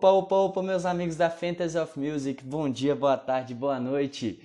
Opa, opa, opa, meus amigos da Fantasy of Music, bom dia, boa tarde, boa noite.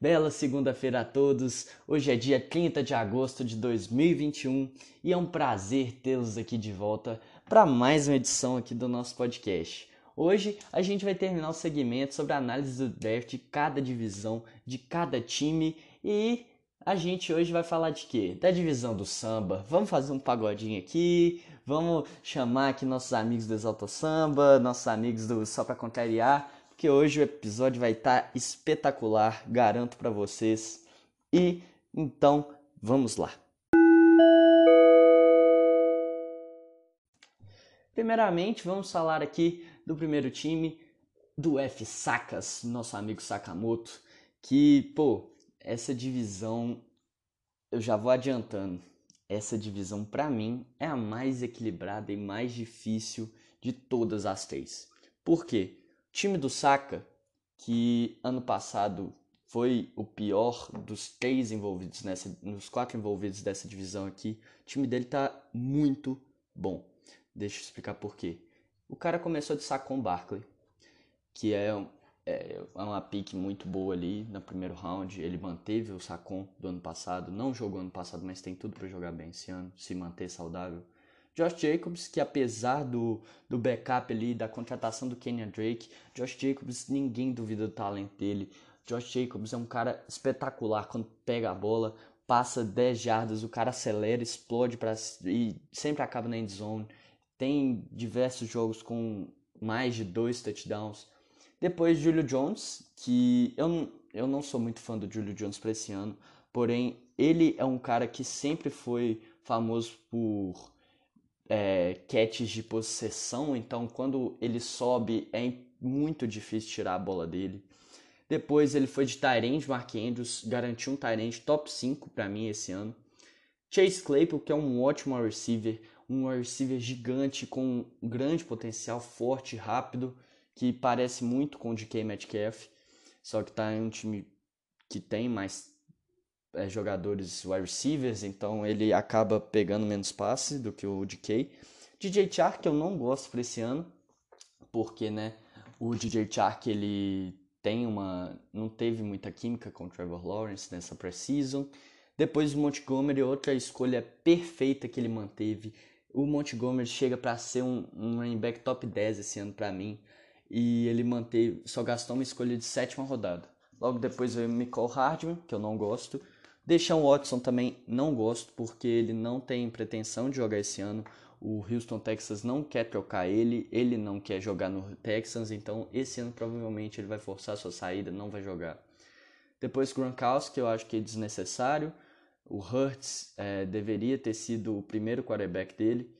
Bela segunda-feira a todos. Hoje é dia 30 de agosto de 2021 e é um prazer tê-los aqui de volta para mais uma edição aqui do nosso podcast. Hoje a gente vai terminar o segmento sobre a análise do draft de cada divisão, de cada time e a gente hoje vai falar de quê? Da divisão do samba. Vamos fazer um pagodinho aqui, vamos chamar aqui nossos amigos do Exalta Samba, nossos amigos do Só Pra Contrariar, porque hoje o episódio vai estar tá espetacular, garanto para vocês. E então, vamos lá. Primeiramente, vamos falar aqui do primeiro time do F Sacas, nosso amigo Sakamoto, que, pô, essa divisão, eu já vou adiantando, essa divisão para mim é a mais equilibrada e mais difícil de todas as três. Por quê? O time do Saka, que ano passado foi o pior dos três envolvidos nessa, nos quatro envolvidos dessa divisão aqui, o time dele tá muito bom. Deixa eu explicar por quê. O cara começou de Saquon Barkley, que é é, é uma pique muito boa ali no primeiro round. Ele manteve o Sacon do ano passado. Não jogou ano passado, mas tem tudo para jogar bem esse ano, se manter saudável. Josh Jacobs, que apesar do, do backup ali, da contratação do Kenyan Drake, Josh Jacobs, ninguém duvida do talento dele. Josh Jacobs é um cara espetacular quando pega a bola, passa 10 jardas, o cara acelera, explode para e sempre acaba na end zone. Tem diversos jogos com mais de dois touchdowns. Depois, Julio Jones, que eu, eu não sou muito fã do Julio Jones para esse ano, porém, ele é um cara que sempre foi famoso por é, catches de possessão, então quando ele sobe é muito difícil tirar a bola dele. Depois ele foi de Tyrande Mark Andrews, garantiu um Tyrande top 5 para mim esse ano. Chase Claypool, que é um ótimo receiver, um receiver gigante com um grande potencial, forte, rápido que parece muito com o DK Metcalf, só que está em um time que tem mais é, jogadores wide receivers, então ele acaba pegando menos passe do que o DK. DJ Chark eu não gosto para esse ano, porque né, o DJ Chark ele tem uma não teve muita química com o Trevor Lawrence nessa preseason. Depois o Montgomery, outra escolha perfeita que ele manteve. O Montgomery chega para ser um, um running back top 10 esse ano para mim e ele manteve, só gastou uma escolha de sétima rodada. Logo depois veio o Michael Hardman, que eu não gosto. Deixar Watson também não gosto, porque ele não tem pretensão de jogar esse ano. O Houston Texas não quer trocar ele, ele não quer jogar no Texans, então esse ano provavelmente ele vai forçar sua saída, não vai jogar. Depois Gronkowski, eu acho que é desnecessário. O Hurts é, deveria ter sido o primeiro quarterback dele,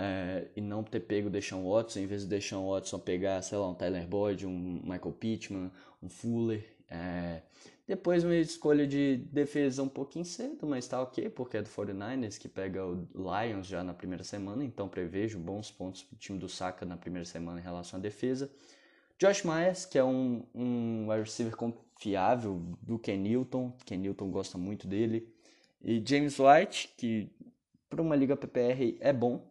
é, e não ter pego o Deshaun Watson, em vez de Deshaun Watson pegar, sei lá, um Tyler Boyd, um Michael Pittman, um Fuller. É, depois uma escolha de defesa um pouquinho cedo, mas tá ok, porque é do 49ers, que pega o Lions já na primeira semana, então prevejo bons pontos pro time do Saka na primeira semana em relação à defesa. Josh Myers, que é um, um wide receiver confiável do Ken Newton, Ken Newton gosta muito dele. E James White, que para uma liga PPR é bom,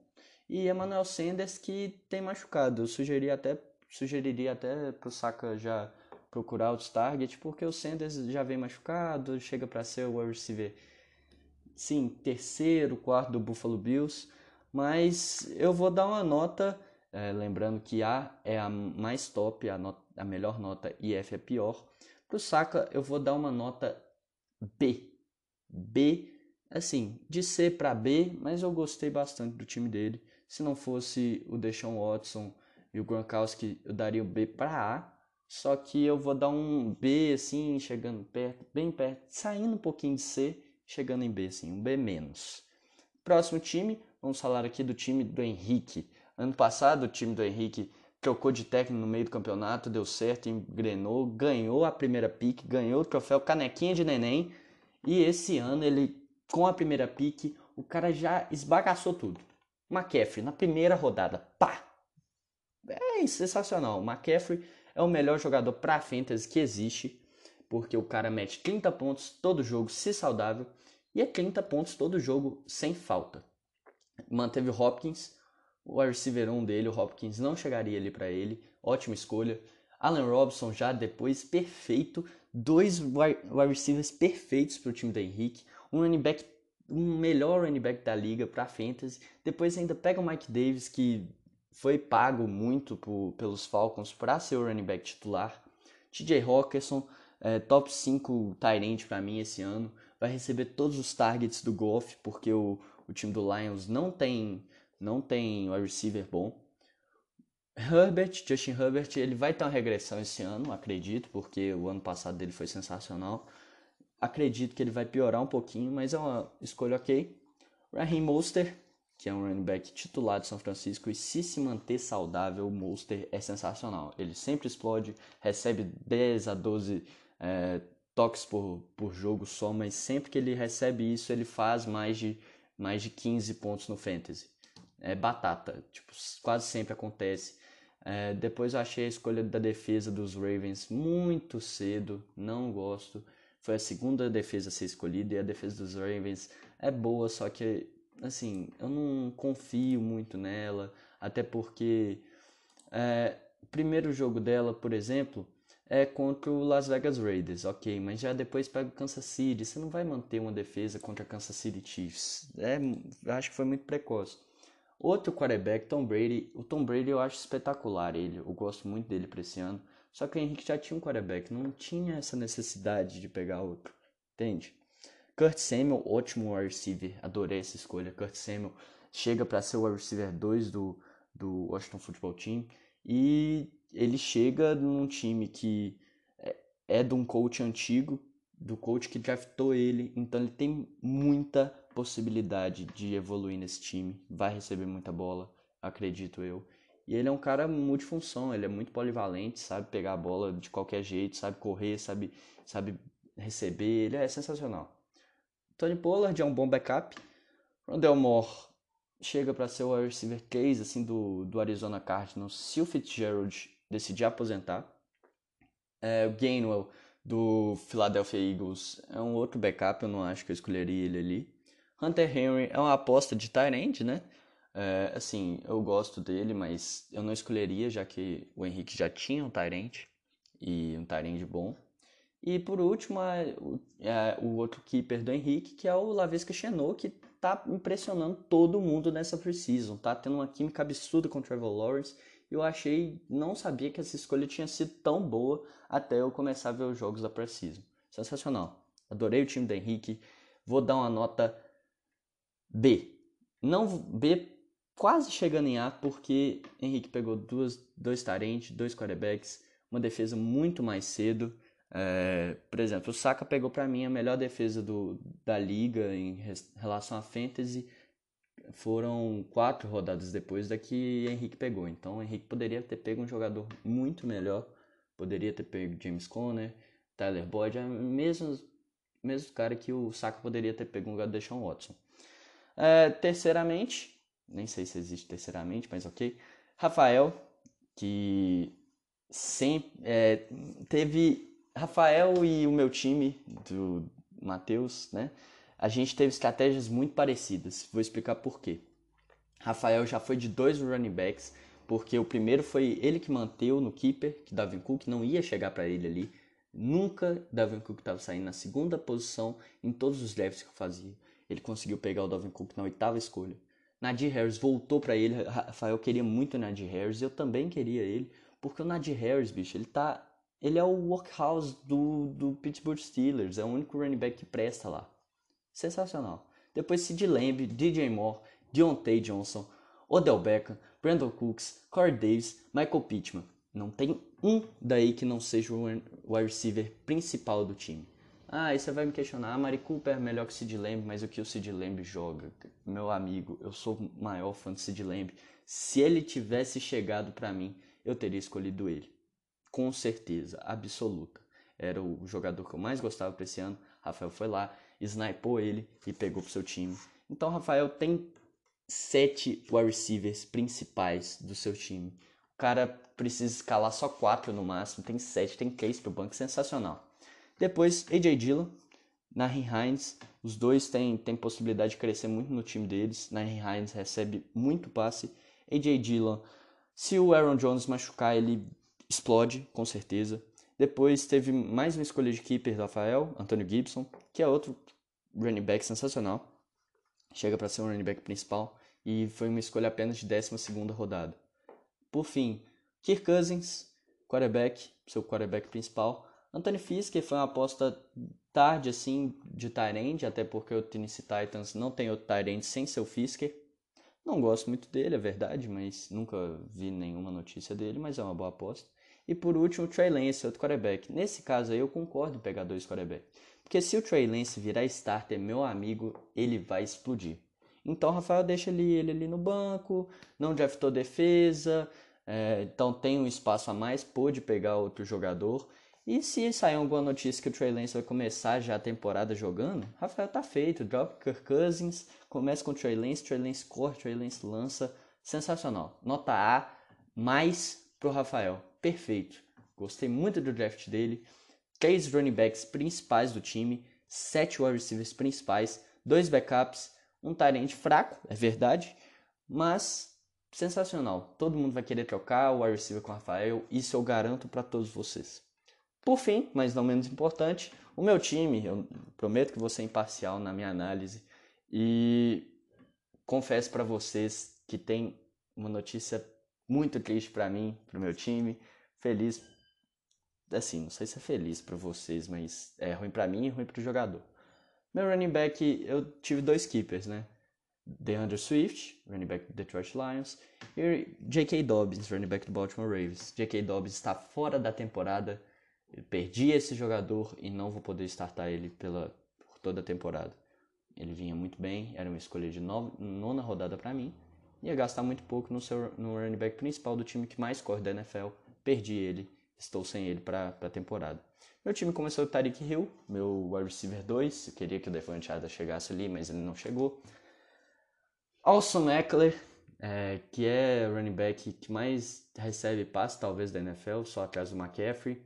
e Emmanuel Sanders que tem machucado. Eu sugeriria até, sugeriria até pro Saka já procurar outros targets, porque o Sanders já vem machucado, chega para ser o receiver, sim, terceiro, quarto do Buffalo Bills, mas eu vou dar uma nota, é, lembrando que A é a mais top, a, nota, a melhor nota e F é pior. Pro Saka eu vou dar uma nota B. B, assim, de C para B, mas eu gostei bastante do time dele. Se não fosse o Deshaun Watson e o Gronkowski, eu daria o B para A. Só que eu vou dar um B assim, chegando perto, bem perto, saindo um pouquinho de C, chegando em B assim, um B menos. Próximo time, vamos falar aqui do time do Henrique. Ano passado o time do Henrique trocou de técnico no meio do campeonato, deu certo, engrenou, ganhou a primeira pique, ganhou o troféu canequinha de neném. E esse ano ele, com a primeira pique, o cara já esbagaçou tudo. McCaffrey, na primeira rodada, pá! É sensacional. McCaffrey é o melhor jogador para fantasy que existe, porque o cara mete 30 pontos todo jogo, se saudável, e é 30 pontos todo jogo sem falta. Manteve o Hopkins, o receiver 1 dele, o Hopkins, não chegaria ali para ele. Ótima escolha. Allen Robson já depois perfeito. Dois wide receivers perfeitos para o time do Henrique. Um running back, um melhor running back da liga para fantasy. Depois ainda pega o Mike Davis, que foi pago muito por, pelos Falcons para ser o running back titular. TJ Hawkinson, é, top 5 tight para mim esse ano. Vai receber todos os targets do Golf, porque o, o time do Lions não tem não tem wide receiver bom. Herbert, Justin Herbert, ele vai ter uma regressão esse ano, acredito, porque o ano passado dele foi sensacional. Acredito que ele vai piorar um pouquinho, mas é uma escolha ok. Raheem Monster, que é um running back titular de São Francisco, e se se manter saudável, o Monster é sensacional. Ele sempre explode, recebe 10 a 12 é, toques por, por jogo só, mas sempre que ele recebe isso, ele faz mais de, mais de 15 pontos no Fantasy é batata. Tipo, quase sempre acontece. É, depois eu achei a escolha da defesa dos Ravens muito cedo, não gosto. Foi a segunda defesa a ser escolhida e a defesa dos Ravens é boa, só que assim, eu não confio muito nela, até porque é, o primeiro jogo dela, por exemplo, é contra o Las Vegas Raiders, ok, mas já depois pega o Kansas City, você não vai manter uma defesa contra a Kansas City Chiefs. É, acho que foi muito precoce. Outro quarterback, Tom Brady. O Tom Brady eu acho espetacular ele. Eu gosto muito dele para esse ano. Só que o Henrique já tinha um quarterback. Não tinha essa necessidade de pegar outro. Entende? Kurt Samuel, ótimo wide receiver. Adorei essa escolha. Kurt Samuel chega para ser o wide receiver 2 do, do Washington Football Team. E ele chega num time que é, é de um coach antigo, do coach que draftou ele. Então ele tem muita possibilidade de evoluir nesse time, vai receber muita bola, acredito eu. E ele é um cara multifunção, ele é muito polivalente, sabe pegar a bola de qualquer jeito, sabe correr, sabe, sabe receber, ele é sensacional. Tony Pollard é um bom backup. Rondell Moore chega para ser o receiver case assim do, do Arizona Cardinals se o Fitzgerald decidir aposentar. É, o Gainwell do Philadelphia Eagles é um outro backup, eu não acho que eu escolheria ele ali. Hunter Henry é uma aposta de Tyrande, né? É, assim, eu gosto dele, mas eu não escolheria, já que o Henrique já tinha um Tyrande e um Tyrande bom. E por último, é, é, o outro keeper do Henrique, que é o Lavisca Chenot, que tá impressionando todo mundo nessa preseason, tá tendo uma química absurda com o Trevor Lawrence. Eu achei, não sabia que essa escolha tinha sido tão boa até eu começar a ver os jogos da preseason. Sensacional. Adorei o time do Henrique. Vou dar uma nota B. Não B quase chegando em A, porque Henrique pegou duas, dois tarentes, dois quarterbacks, uma defesa muito mais cedo. É, por exemplo, o Saka pegou para mim a melhor defesa do, da liga em relação a fantasy. Foram quatro rodadas depois da que Henrique pegou. Então, Henrique poderia ter pego um jogador muito melhor. Poderia ter pego James Conner, Tyler Boyd, mesmo mesmo cara que o Saka poderia ter pego um lugar do Deshaun Watson. É, terceiramente, nem sei se existe terceiramente, mas ok. Rafael, que sempre é, teve. Rafael e o meu time, do Matheus, né? A gente teve estratégias muito parecidas. Vou explicar por quê. Rafael já foi de dois running backs, porque o primeiro foi ele que manteve no keeper, que Davin Cook não ia chegar para ele ali. Nunca Davin Cook estava saindo na segunda posição em todos os drafts que eu fazia. Ele conseguiu pegar o Dalvin Cook na oitava escolha. Nadir Harris voltou para ele. Rafael queria muito o Nadir Harris. Eu também queria ele. Porque o Nadir Harris, bicho, ele tá. Ele é o workhouse do, do Pittsburgh Steelers. É o único running back que presta lá. Sensacional. Depois Sid Lamb, DJ Moore, Deontay Johnson, Odell Beckham, Brandon Cooks, Corey Davis, Michael Pittman. Não tem um daí que não seja o wide receiver principal do time. Ah, aí você vai me questionar, ah, Mari Cooper é melhor que Sid Lamb, mas o que o Sid Lamb joga? Meu amigo, eu sou o maior fã do Sid Lamb. Se ele tivesse chegado para mim, eu teria escolhido ele. Com certeza, absoluta. Era o jogador que eu mais gostava para esse ano. Rafael foi lá, snipou ele e pegou pro seu time. Então, Rafael tem sete wide receivers principais do seu time. O cara precisa escalar só quatro no máximo, tem sete, tem case pro banco, sensacional. Depois, AJ Dillon, Nahin Hines, os dois têm, têm possibilidade de crescer muito no time deles. Nahin Hines recebe muito passe. AJ Dillon. Se o Aaron Jones machucar, ele explode, com certeza. Depois teve mais uma escolha de keeper do Rafael, Antônio Gibson, que é outro running back sensacional. Chega para ser um running back principal e foi uma escolha apenas de 12 rodada. Por fim, Kirk Cousins, quarterback, seu quarterback principal. Anthony Fisker foi uma aposta tarde assim de Tyrande, até porque o Tennessee Titans não tem outro Tyrande sem seu Fisker. Não gosto muito dele, é verdade, mas nunca vi nenhuma notícia dele, mas é uma boa aposta. E por último, o Trey Lance, outro quarterback. Nesse caso aí eu concordo em pegar dois quarterbacks. Porque se o Trey Lance virar starter, meu amigo, ele vai explodir. Então, Rafael deixa ele, ele ali no banco, não draftou defesa, é, então tem um espaço a mais, pôde pegar outro jogador. E se sair alguma notícia que o Trey Lance vai começar já a temporada jogando, Rafael tá feito. Drop Kirk Cousins, começa com o Trey Lance, Trey Lance corre, Trey Lance lança. Sensacional. Nota A, mais pro Rafael. Perfeito. Gostei muito do draft dele. Três running backs principais do time, sete wide receivers principais, dois backups, um tarente fraco, é verdade, mas sensacional. Todo mundo vai querer trocar o wide receiver com o Rafael, isso eu garanto para todos vocês. Por fim, mas não menos importante, o meu time, eu prometo que vou ser imparcial na minha análise e confesso para vocês que tem uma notícia muito triste para mim, para o meu time, feliz assim, não sei se é feliz para vocês, mas é ruim para mim e ruim para o jogador. Meu running back, eu tive dois keepers, né? DeAndre Swift, running back do Detroit Lions, e J.K. Dobbins, running back do Baltimore Ravens. J.K. Dobbins está fora da temporada, eu perdi esse jogador e não vou poder startar ele pela, por toda a temporada. Ele vinha muito bem, era uma escolha de nova, nona rodada para mim, ia gastar muito pouco no, seu, no running back principal do time que mais corre da NFL. Perdi ele, estou sem ele para a temporada. Meu time começou o Tariq Hill, meu wide receiver 2. Eu queria que o Devante Adams chegasse ali, mas ele não chegou. Austin Eckler, é, que é running back que mais recebe passe, talvez, da NFL, só atrás do McCaffrey.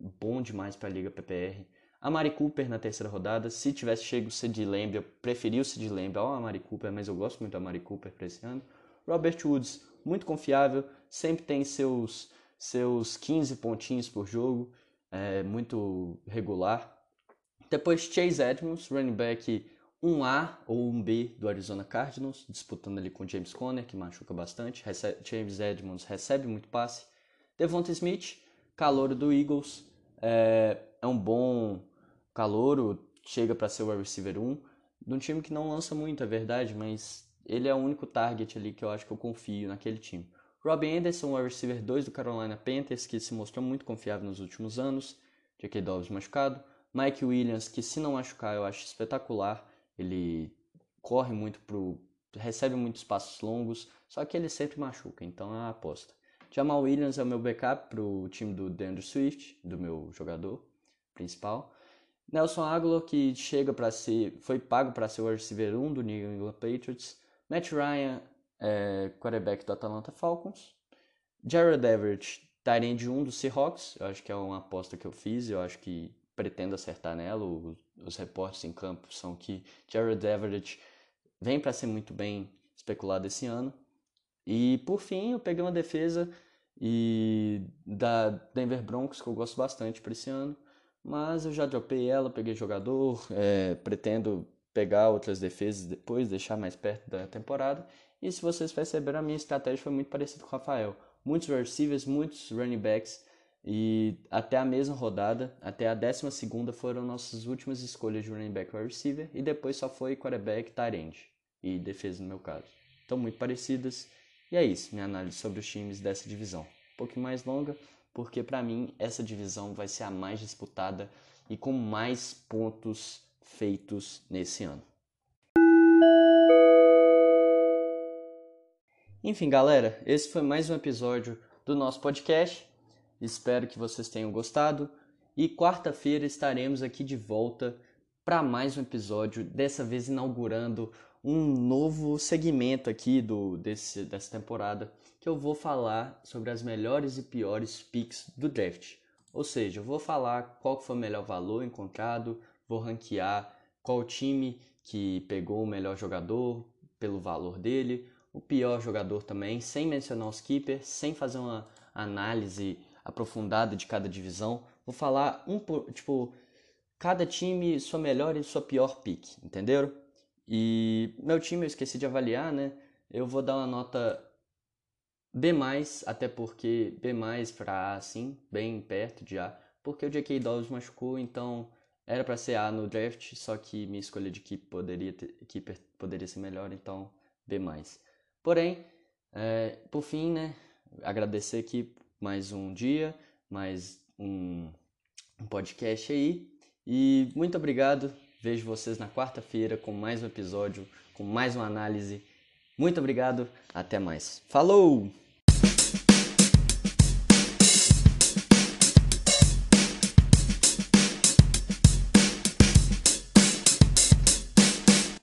Bom demais para a Liga PPR. A Mari Cooper na terceira rodada. Se tivesse chego o Sid Lamb, eu preferi o Sid Lamb ao Mari Cooper, mas eu gosto muito da Mari Cooper para esse ano. Robert Woods, muito confiável, sempre tem seus, seus 15 pontinhos por jogo, é muito regular. Depois Chase Edmonds, running back um A ou um B do Arizona Cardinals, disputando ali com James Conner, que machuca bastante. Recebe, James Edmonds recebe muito passe. Devonta Smith, calouro do Eagles, é, é um bom calouro, chega para ser o receiver 1, de um time que não lança muito, é verdade, mas ele é o único target ali que eu acho que eu confio naquele time. Robin Anderson, o receiver 2 do Carolina Panthers, que se mostrou muito confiável nos últimos anos. J.K. Dobbs machucado. Mike Williams, que se não machucar eu acho espetacular. Ele corre muito pro. recebe muitos passos longos, só que ele sempre machuca, então é uma aposta. Jamal Williams é o meu backup pro time do DeAndre Swift, do meu jogador principal. Nelson Aguilar, que chega para ser, foi pago para ser o receiver 1 do New England Patriots. Matt Ryan, é, quarterback do Atlanta Falcons. Jared Everett, tight 1 do Seahawks. Eu acho que é uma aposta que eu fiz, eu acho que pretendo acertar nela. Os, os reportes em campo são que Jared Everett vem para ser muito bem especulado esse ano. E por fim, eu peguei uma defesa e da Denver Broncos que eu gosto bastante para esse ano, mas eu já dropei ela, peguei jogador, é, pretendo pegar outras defesas depois, deixar mais perto da temporada. E se vocês perceberam, a minha estratégia foi muito parecida com o Rafael. Muitos receivers, muitos running backs e até a mesma rodada, até a décima segunda foram nossas últimas escolhas de running back ou receiver e depois só foi quarterback, tight end e defesa no meu caso. Então muito parecidas. E é isso, minha análise sobre os times dessa divisão. Um pouquinho mais longa, porque para mim essa divisão vai ser a mais disputada e com mais pontos feitos nesse ano. Enfim, galera, esse foi mais um episódio do nosso podcast. Espero que vocês tenham gostado. E quarta-feira estaremos aqui de volta para mais um episódio, dessa vez inaugurando um novo segmento aqui do, desse, dessa temporada, que eu vou falar sobre as melhores e piores picks do draft. Ou seja, eu vou falar qual foi o melhor valor encontrado, vou ranquear qual time que pegou o melhor jogador pelo valor dele, o pior jogador também, sem mencionar os keepers, sem fazer uma análise aprofundada de cada divisão. Vou falar um por, tipo, cada time sua melhor e sua pior pick, entenderam? E meu time eu esqueci de avaliar, né? Eu vou dar uma nota B+, até porque B+, para A, sim, bem perto de A, porque o J.K. Dobbs machucou, então era para ser A no draft, só que minha escolha de keeper poderia, ter, keeper poderia ser melhor, então B+. Porém, é, por fim, né, agradecer aqui mais um dia, mais um, um podcast aí, e muito obrigado, vejo vocês na quarta-feira com mais um episódio, com mais uma análise muito obrigado, até mais. Falou!